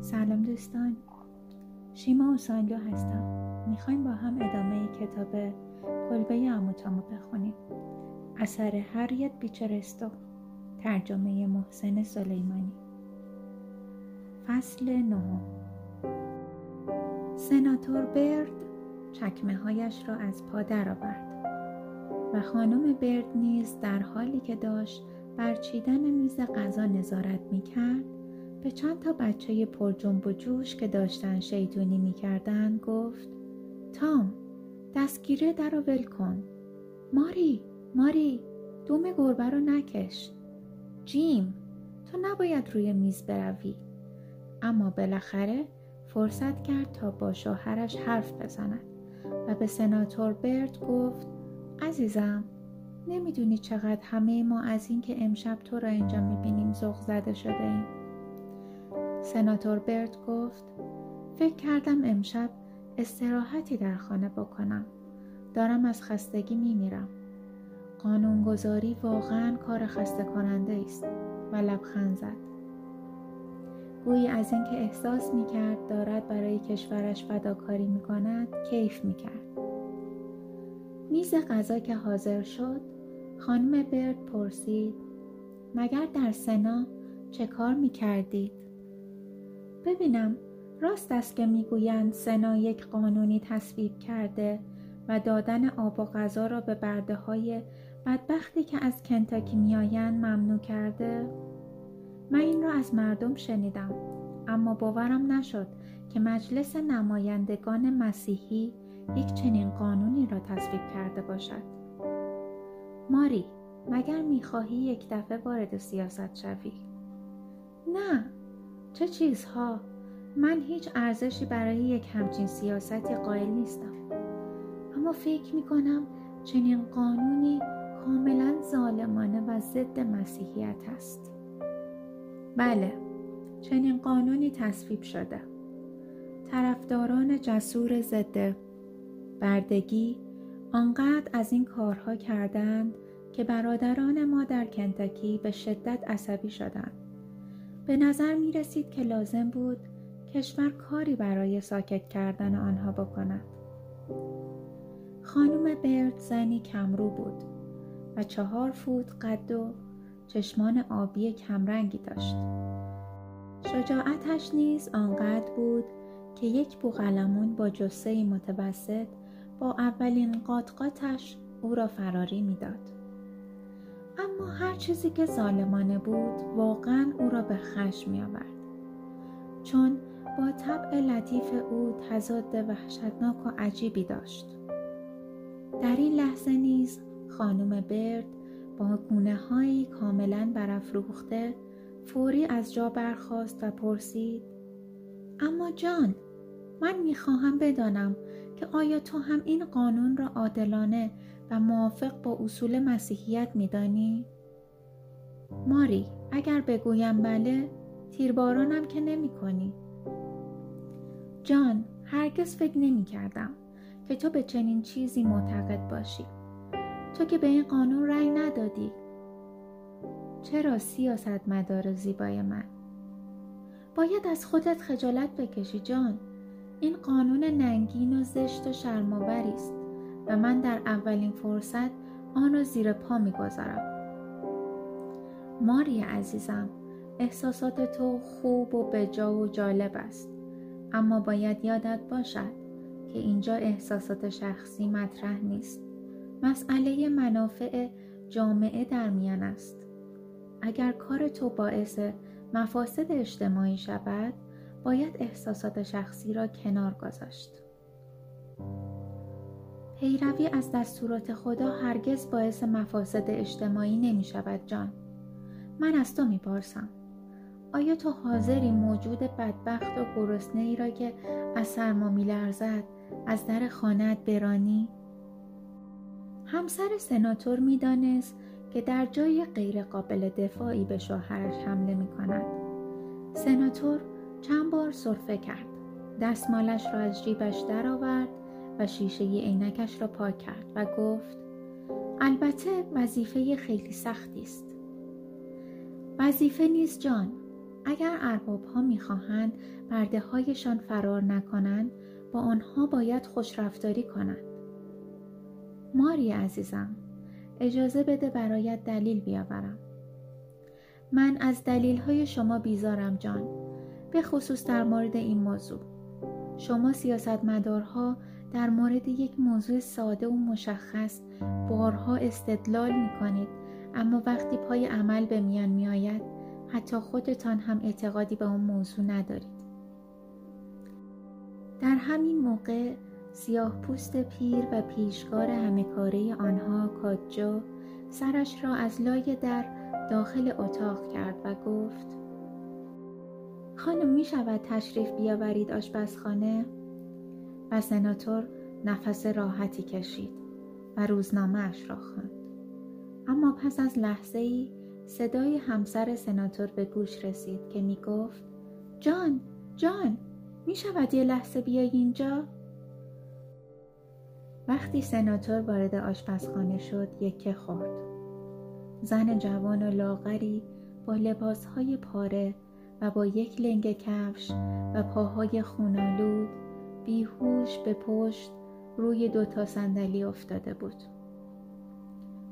سلام دوستان. شیما اوسانلو هستم. می‌خوایم با هم ادامه کتاب کلبه آموتامو بخونیم. اثر هریت بیچرستو ترجمه محسن سلیمانی. فصل نهم. سناتور برد چکمه هایش را از پا درآورد. خانم برد نیز در حالی که داشت بر چیدن میز غذا نظارت می‌کرد به چند تا بچه پر جنب و جوش که داشتن شیطونی می‌کردن گفت تام دستگیره در رو ول کن. ماری ماری دوم گربه رو نکش. جیم تو نباید روی میز بروی. اما بالاخره فرصت کرد تا با شوهرش حرف بزند و به سناتور برد گفت عزیزم نمی‌دونی چقدر همه ما از اینکه امشب تو را اینجا می‌بینیم ذوق زده شده ایم. سناتور برد گفت فکر کردم امشب استراحتی در خانه بکنم. دارم از خستگی میمیرم. قانونگذاری واقعا کار خسته کننده است و لبخند زد. گویی از اینکه احساس می‌کرد دارد برای کشورش فداکاری می‌کند کیف می‌کرد. میز غذا که حاضر شد خانم برد پرسید مگر در سنا چه کار می‌کردید؟ ببینم راست است که می‌گویند سنا یک قانونی تصویب کرده و دادن آب و غذا را به برده های بدبختی که از کنتاکی میآیند ممنوع کرده؟ من این را از مردم شنیدم اما باورم نشد که مجلس نمایندگان مسیحی یک چنین قانونی را تصویب کرده باشد. ماری مگر می‌خواهی یک دفعه وارد سیاست شوی؟ نه چه چیزها؟ من هیچ ارزشی برای یک همچین سیاستی قائل نیستم. اما فکر می کنم چنین قانونی کاملا ظالمانه و ضد مسیحیت است. بله چنین قانونی تصویب شده. طرفداران جسور ضد بردگی آنقدر از این کارها کردند که برادران ما در کنتاکی به شدت عصبی شدند. به نظر می رسید که لازم بود کشور کاری برای ساکت کردن آنها بکند. خانم برد زنی کمرو بود و چهار فوت قد و چشمان آبی کمرنگی داشت. شجاعتش نیز آنقدر بود که یک بوغلمون با جسه متوسط با اولین قاطقاتش او را فراری می‌داد. اما هر چیزی که ظالمانه بود واقعا او را به خشم می آورد. چون با طبع لطیف او تضاد وحشتناک و عجیبی داشت. در این لحظه نیز خانم برد با گونه هایی کاملا برافروخته فوری از جا برخاست و پرسید اما جان من می‌خواهم بدانم که آیا تو هم این قانون را عادلانه و موافق با اصول مسیحیت میدانی؟ ماری اگر بگویم بله تیربارانم که نمی کنی. جان هرگز فکر نمی کردم که تو به چنین چیزی معتقد باشی تو که به این قانون رأی ندادی چرا سیاست مدار زیبای من باید از خودت خجالت بکشی جان این قانون ننگین و زشت و شرمآوری است و من در اولین فرصت آن را زیر پا می‌گذارم. ماری عزیزم احساسات تو خوب و بجا و جالب است. اما باید یادت باشد که اینجا احساسات شخصی مطرح نیست. مسئله منافع جامعه در میان است. اگر کار تو باعث مفاسد اجتماعی شود باید احساسات شخصی را کنار گذاشت پیروی از دستورات خدا هرگز باعث مفاسد اجتماعی نمی شود جان من از تو می پارسم. آیا تو حاضری موجود بدبخت و گرسنه ای را که از سرما می لرزد از در خانت برانی؟ همسر سناتور می دانست که در جای غیر قابل دفاعی به شوهرش حمله می کند. سناتور چند بار صرفه کرد. دستمالش را از جیبش درآورد و شیشه عینکش را پاک کرد و گفت البته وظیفه خیلی سختی است. وظیفه نیست جان اگر ارباب ها می‌خواهند برده هایشان فرار نکنند با آنها باید خوشرفتاری کنند ماری عزیزم اجازه بده برایت دلیل بیاورم من از دلیل های شما بیزارم جان به خصوص در مورد این موضوع. شما سیاستمدارها در مورد یک موضوع ساده و مشخص بارها استدلال می کنید اما وقتی پای عمل به میان می آید حتی خودتان هم اعتقادی به آن موضوع ندارید. در همین موقع سیاه پوست پیر و پیشگار همه کاره آنها کاجو سرش را از لای در داخل اتاق کرد و گفت خانم می شود تشریف بیاورید آشپزخانه؟ و سناتور نفس راحتی کشید و روزنامه اش را خواند. اما پس از لحظه ای صدای همسر سناتور به گوش رسید که می گفت جان جان می شود یه لحظه بیای اینجا؟ وقتی سناتور وارد آشپزخانه شد یکه خورد. زن جوان و لاغری با لباسهای پاره و با یک لنگ کفش و پاهای خونالود بیهوش به پشت روی دو تا صندلی افتاده بود.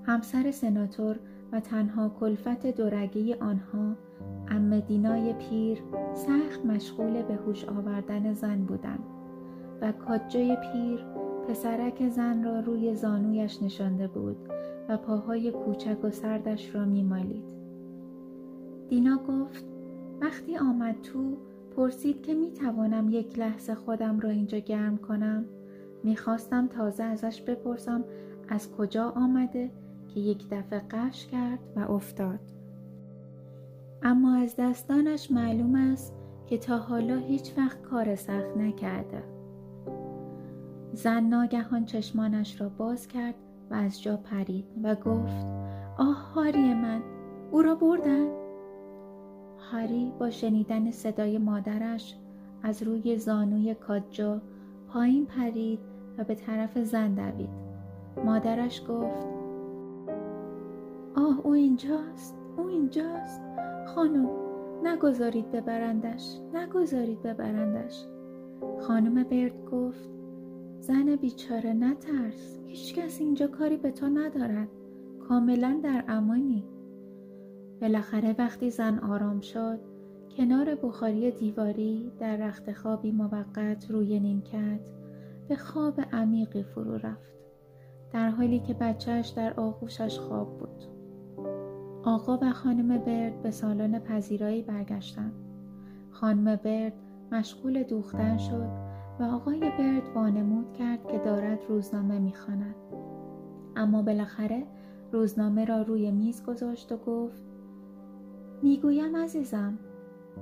همسر سناتور و تنها کلفت دورگی آنها ام دینای پیر سخت مشغول به هوش آوردن زن بودند و کاجای پیر پسرک زن را روی زانویش نشانده بود و پاهای کوچک و سردش را میمالید. دینا گفت وقتی آمد تو پرسید که می توانم یک لحظه خودم را اینجا گرم کنم. می‌خواستم تازه ازش بپرسم از کجا آمده که یک دفعه قش کرد و افتاد. اما از دستانش معلوم است که تا حالا هیچ وقت کار سخت نکرده. زن ناگهان چشمانش را باز کرد و از جا پرید و گفت آه هاری من او را بردن؟ هاری با شنیدن صدای مادرش از روی زانوی کاجا پایین پرید و به طرف زن دوید. مادرش گفت آه او اینجاست او اینجاست. خانم نگذارید ببرندش نگذارید ببرندش خانم برد گفت زن بیچاره نترس. هیچکس اینجا کاری به تو ندارد. کاملا در امانی بالاخره وقتی زن آرام شد کنار بخاری دیواری در رخت خوابی موقت روی نیمکت به خواب عمیقی فرو رفت. در حالی که بچهش در آغوشش خواب بود. آقا و خانم برد به سالن پذیرایی برگشتند خانم برد مشغول دوختن شد و آقای برد وانمود کرد که دارد روزنامه می‌خواند. اما بالاخره روزنامه را روی میز گذاشت و گفت می‌گویم عزیزم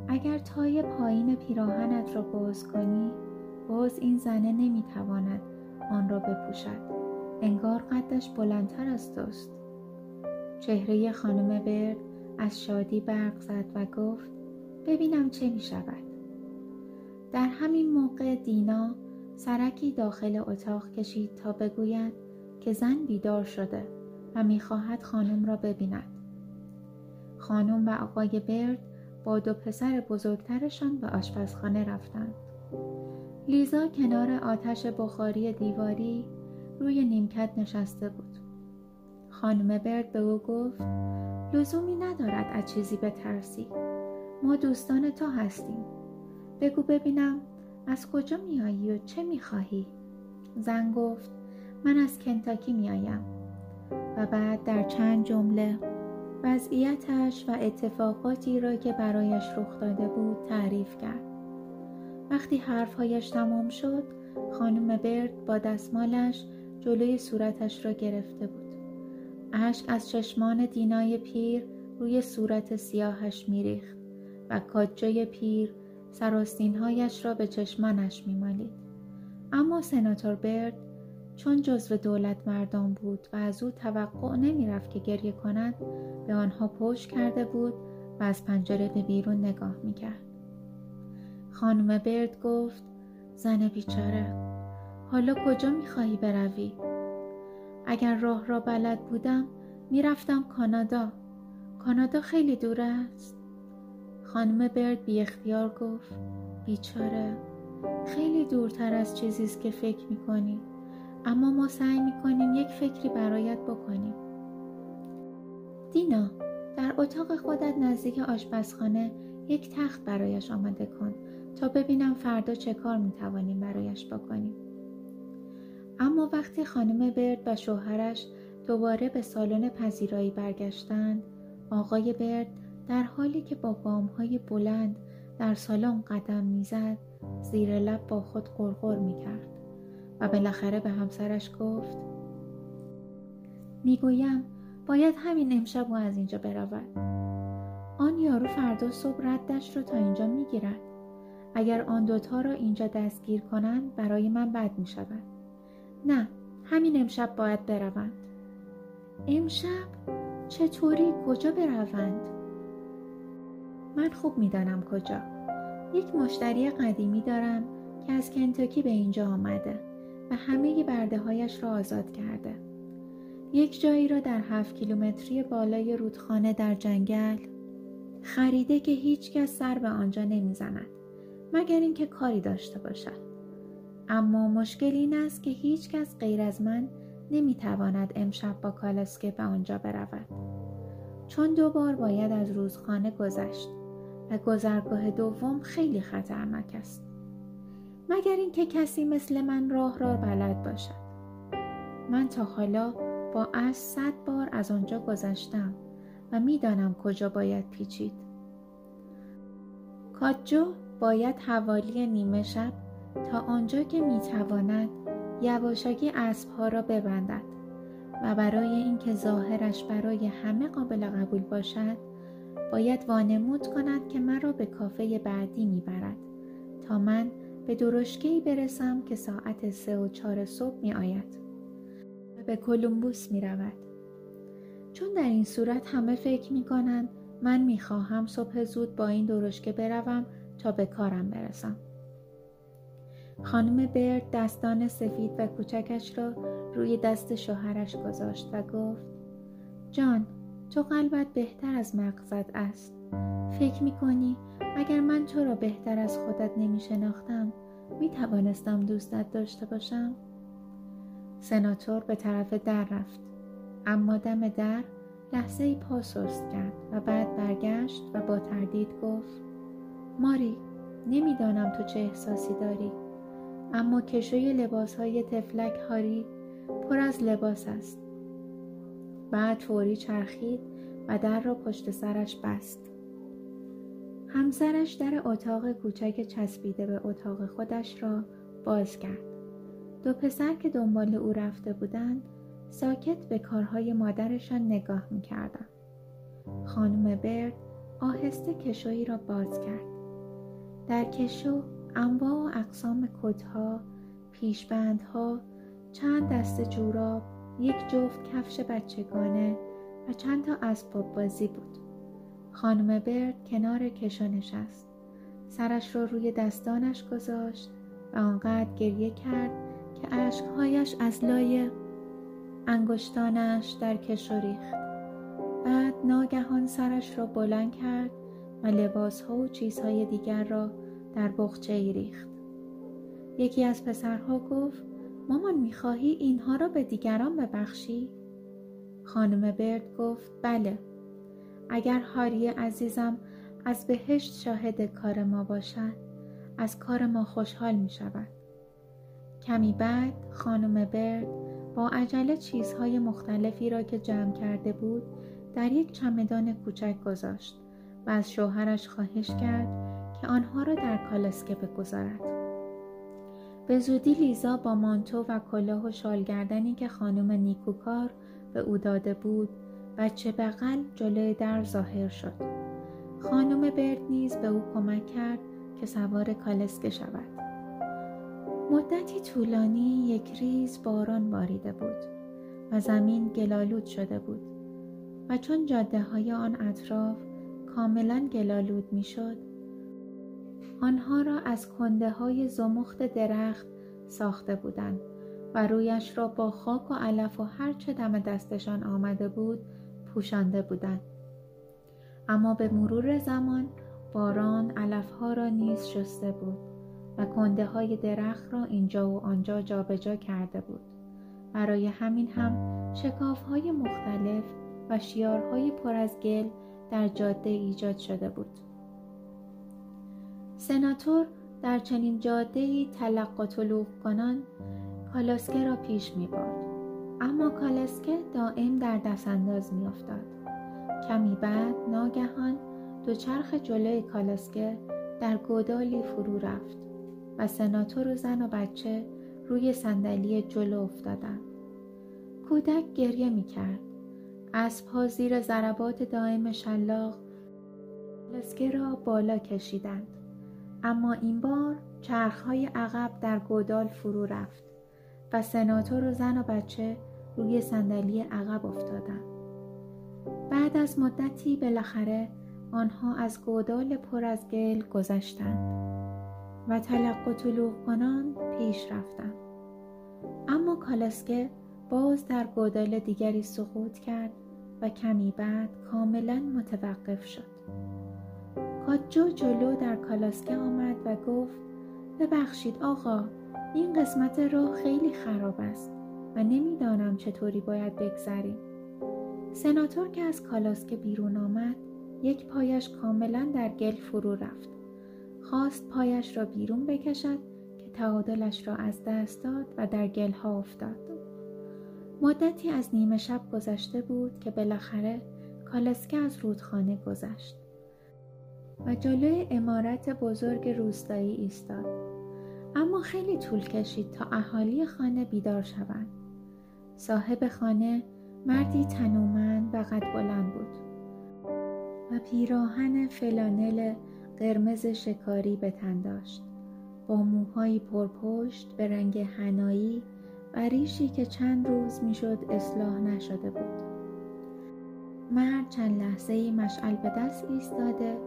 اگر تای پایین پیراهنت را باز کنی باز این زنه نمی‌تواند آن را بپوشد انگار قدش بلندتر از توست چهره خانم برد از شادی برق زد و گفت ببینم چه می شود. در همین موقع دینا سرکی داخل اتاق کشید تا بگوید که زن بیدار شده و می‌خواهد خانم را ببیند. خانم و آقای برد با دو پسر بزرگترشان به آشپزخانه رفتند. لیزا کنار آتش بخاری دیواری روی نیمکت نشسته بود. خانم برد به او گفت لزومی ندارد از چیزی بترسی. ما دوستان تو هستیم. بگو ببینم از کجا میایی و چه می‌خواهی؟ زن گفت من از کنتاکی میآیم و بعد در چند جمله وضعیتش و اتفاقاتی را که برایش رخ داده بود تعریف کرد. وقتی حرفهایش تمام شد خانم برد با دستمالش جلوی صورتش را گرفته بود. اشک از چشمان دینای پیر روی صورت سیاهش میریخت و کاجای پیر سراستینهایش را به چشمانش میمالید. اما سناتور برد چون جزو دولت مردان بود و از او توقع نمی رفت که گریه کند به آنها پشت کرده بود و از پنجره به بیرون نگاه می کرد. خانم برد گفت زن بیچاره حالا کجا می خواهی بروی؟ اگر راه را بلد بودم می‌رفتم کانادا کانادا خیلی دور است خانم برد بی اختیار گفت بیچاره خیلی دورتر از چیزی است که فکر می‌کنی اما ما سعی می‌کنیم یک فکری برایت بکنیم. دینا در اتاق خودت نزدیک آشپزخانه یک تخت برایش آماده کن تا ببینم فردا چه کار می‌توانیم برایش بکنیم. اما وقتی خانم برد و شوهرش دوباره به سالن پذیرایی برگشتند آقای برد در حالی که با های بلند در سالن قدم می‌زد زیر لب با خود قرقر می‌کرد. و بالاخره به همسرش گفت می‌گویم باید همین امشب او از اینجا برود. آن یارو فردا صبح ردش رو تا اینجا می‌گیرد. اگر آن دوتا را اینجا دستگیر کنند برای من بد می شود نه همین امشب باید بروند. امشب؟ چطوری؟ کجا بروند؟ من خوب می‌دانم کجا. یک مشتری قدیمی دارم که از کنتاکی به اینجا آمده. و همه برده هایش را آزاد کرده. یک جایی را در هفت کیلومتری بالای رودخانه در جنگل خریده که هیچ کس سر به آنجا نمی‌زند مگر اینکه کاری داشته باشد. اما مشکل این است که هیچ کس غیر از من نمی‌تواند امشب با کالسکه به آنجا برود. چون دو بار باید از روزخانه گذشت و گذرگاه دوم خیلی خطرناک است. مگر اینکه کسی مثل من راه را بلد باشد. من تا حالا با از صد بار از آنجا گذشتم و می‌دانم کجا باید پیچید. کاجو باید حوالی نیمه شب تا آنجا که می‌تواند یواشکی اسبها را ببندد و برای اینکه ظاهرش برای همه قابل قبول باشد باید وانمود کند که مرا به کافه بعدی می‌برد تا من به درشکهای برسم که ساعت سه و چهار صبح می آید و به کلمبوس می رود. چون در این صورت همه فکر می کنند من می خواهم صبح زود با این درشکه بروم تا به کارم برسم. خانم برد دستان سفید و کوچکش را روی دست شوهرش گذاشت و گفت جان تو قلبت بهتر از مغزت است فکر می کنی اگر من تو را بهتر از خودت نمی شناختم می توانستم دوستت داشته باشم؟ سناتور به طرف در رفت اما دم در لحظه ای پا سست کرد و بعد برگشت و با تردید گفت ماری نمی‌دانم تو چه احساسی داری اما کشوی لباس های تفلک هاری پر از لباس است بعد فوری چرخید و در را پشت سرش بست همسرش در اتاق کوچک چسبیده به اتاق خودش را باز کرد. دو پسر که دنبال او رفته بودند ساکت به کارهای مادرشان نگاه می‌کردند. خانم برد آهسته کشویی را باز کرد. در کشو انواع و اقسام کتها پیشبندها چند دست جوراب یک جفت کفش بچگانه و چند تا اسباب بازی بود. خانم برد کنار کشو نشست. سرش را روی دستانش گذاشت و آنقدر گریه کرد که اشکهایش از لای انگشتانش در کشو ریخت. بعد ناگهان سرش را بلند کرد و لباسها و چیزهای دیگر را در بخچه ای ریخت. یکی از پسرها گفت مامان می‌خواهی اینها را به دیگران ببخشی؟ خانم برد گفت بله. اگر هاری عزیزم از بهشت شاهد کار ما باشد از کار ما خوشحال می شود. کمی بعد خانم برد با عجله چیزهای مختلفی را که جمع کرده بود در یک چمدان کوچک گذاشت و از شوهرش خواهش کرد که آنها را در کالسکه بگذارد. به زودی لیزا با مانتو و کلاه و شالگردنی که خانم نیکوکار به او داده بود بچه بغل جلوی در ظاهر شد. خانم برد نیز به او کمک کرد که سوار کالسکه شود. مدتی طولانی یک ریز باران باریده بود و زمین گلالود شده بود و چون جاده های آن اطراف کاملا گلالود می شد آنها را از کنده های زمخت درخت ساخته بودند و رویش را با خاک و علف و هرچه دم دستشان آمده بود پوشانده بودند. اما به مرور زمان باران علفها را نیز شسته بود و کنده های درخت را اینجا و آنجا جابجا کرده بود. برای همین هم شکاف های مختلف و شیارهای پر از گل در جاده ایجاد شده بود. سناتور در چنین جاده ای تلق و کنان کالاسکه را پیش می برد. اما کالاسکه دائم در دست انداز می افتاد. کمی بعد ناگهان چرخ جلوی کالاسکه در گودالی فرو رفت و سناتور و زن و بچه روی صندلی جلو افتادند. کودک گریه می کرد. اسبها زیر ضربات دائم شلاق کالاسکه را بالا کشیدند. اما این بار چرخهای عقب در گودال فرو رفت و سناتور و زن و بچه روی صندلی عقب افتادند. بعد از مدتی بالاخره آنها از گودال پر از گل گذشتند و تلق و طلوع کنان پیش رفتند. اما کالسکه باز در گودال دیگری سقوط کرد و کمی بعد کاملا متوقف شد. کاجو جلو در کالاسکه آمد و گفت ببخشید آقا این قسمت راه خیلی خراب است و نمی‌دانم چطوری باید بگذریم. سناتور که از کالاسکه بیرون آمد یک پایش کاملا در گل فرو رفت. خواست پایش را بیرون بکشد که تعادلش را از دست داد و در گل ها افتاد. مدتی از نیمه شب گذشته بود که بالاخره کالاسکه از رودخانه گذشت و جلوی امارت بزرگ روستایی ایستاد. اما خیلی طول کشید تا اهالی خانه بیدار شوند. صاحب خانه مردی تنومند و قد بلند بود و پیراهن فلانل قرمز شکاری به تن داشت. با موهایی پرپشت به رنگ هنایی و ریشی که چند روز می‌شد اصلاح نشده بود. مرد چند لحظه مشعل به دست ایستاده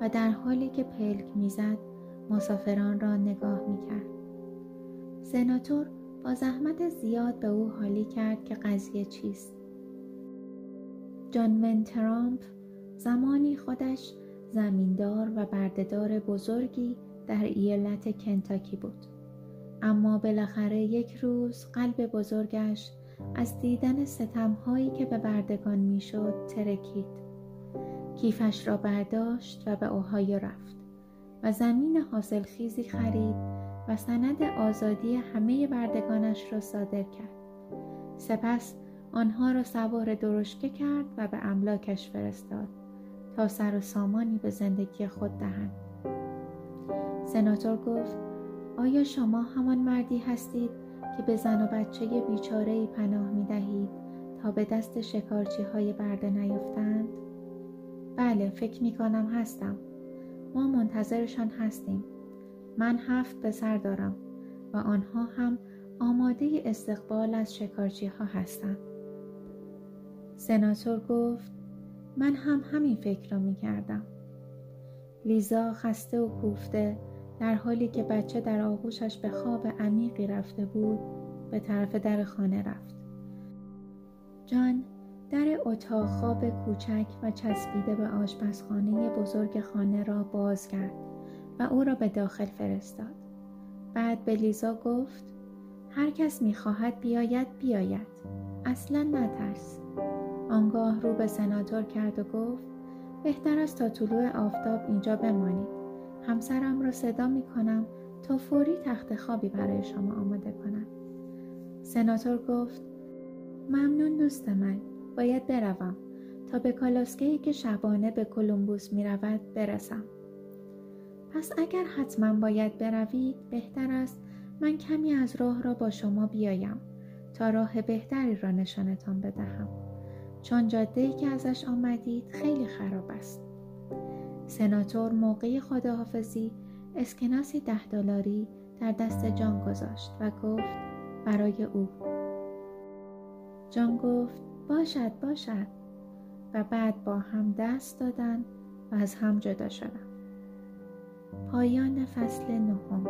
و در حالی که پلک می‌زد مسافران را نگاه می‌کرد. سناتور با زحمت زیاد به او حالی کرد که قضیه چیست. جان من ترامپ زمانی خودش زمیندار و بردهدار بزرگی در ایالت کنتاکی بود. اما بالاخره یک روز قلب بزرگش از دیدن ستمهایی که به بردگان می‌شد ترکید. کیفش را برداشت و به اوهایو رفت و زمین حاصل خیزی خرید و سند آزادی همه بردگانش را صادر کرد. سپس آنها را سوار درشکه کرد و به املاکش فرستاد تا سر و سامانی به زندگی خود دهند. سناتور گفت آیا شما همان مردی هستید که به زن و بچه بیچاره پناه می دهید تا به دست شکارچی های برده نیفتند؟ بله فکر می کنم هستم ما منتظرشان هستیم من هفت پسر دارم و آنها هم آماده استقبال از شکارچی ها هستند. سناتور گفت من هم همین فکر را می کردم لیزا خسته و کوفته در حالی که بچه در آغوشش به خواب عمیقی رفته بود به طرف در خانه رفت. جان در اتاق خواب کوچک و چسبیده به آشپزخانه بزرگ خانه را باز کرد. و او را به داخل فرستاد. بعد به لیزا گفت هر کس می‌خواهد بیاید بیاید. اصلا نترس. آنگاه رو به سناتور کرد و گفت بهتر است تا طلوع آفتاب اینجا بمانید. همسرم را صدا می کنم تا فوری تخت خوابی برای شما آماده کنم. سناتور گفت ممنون دوست من باید بروم تا به کالاسکه که شبانه به کلمبوس می رود برسم. پس اگر حتما باید بروید بهتر است. من کمی از راه را با شما بیایم تا راه بهتری را نشانتان بدهم. چون جاده که ازش آمدید خیلی خراب است. سناتور موقع خداحافظی اسکناسی ده دلاری در دست جان گذاشت و گفت برای او. جان گفت باشد باشد. و بعد با هم دست دادن و از هم جدا شدن. پایان فصل نهم.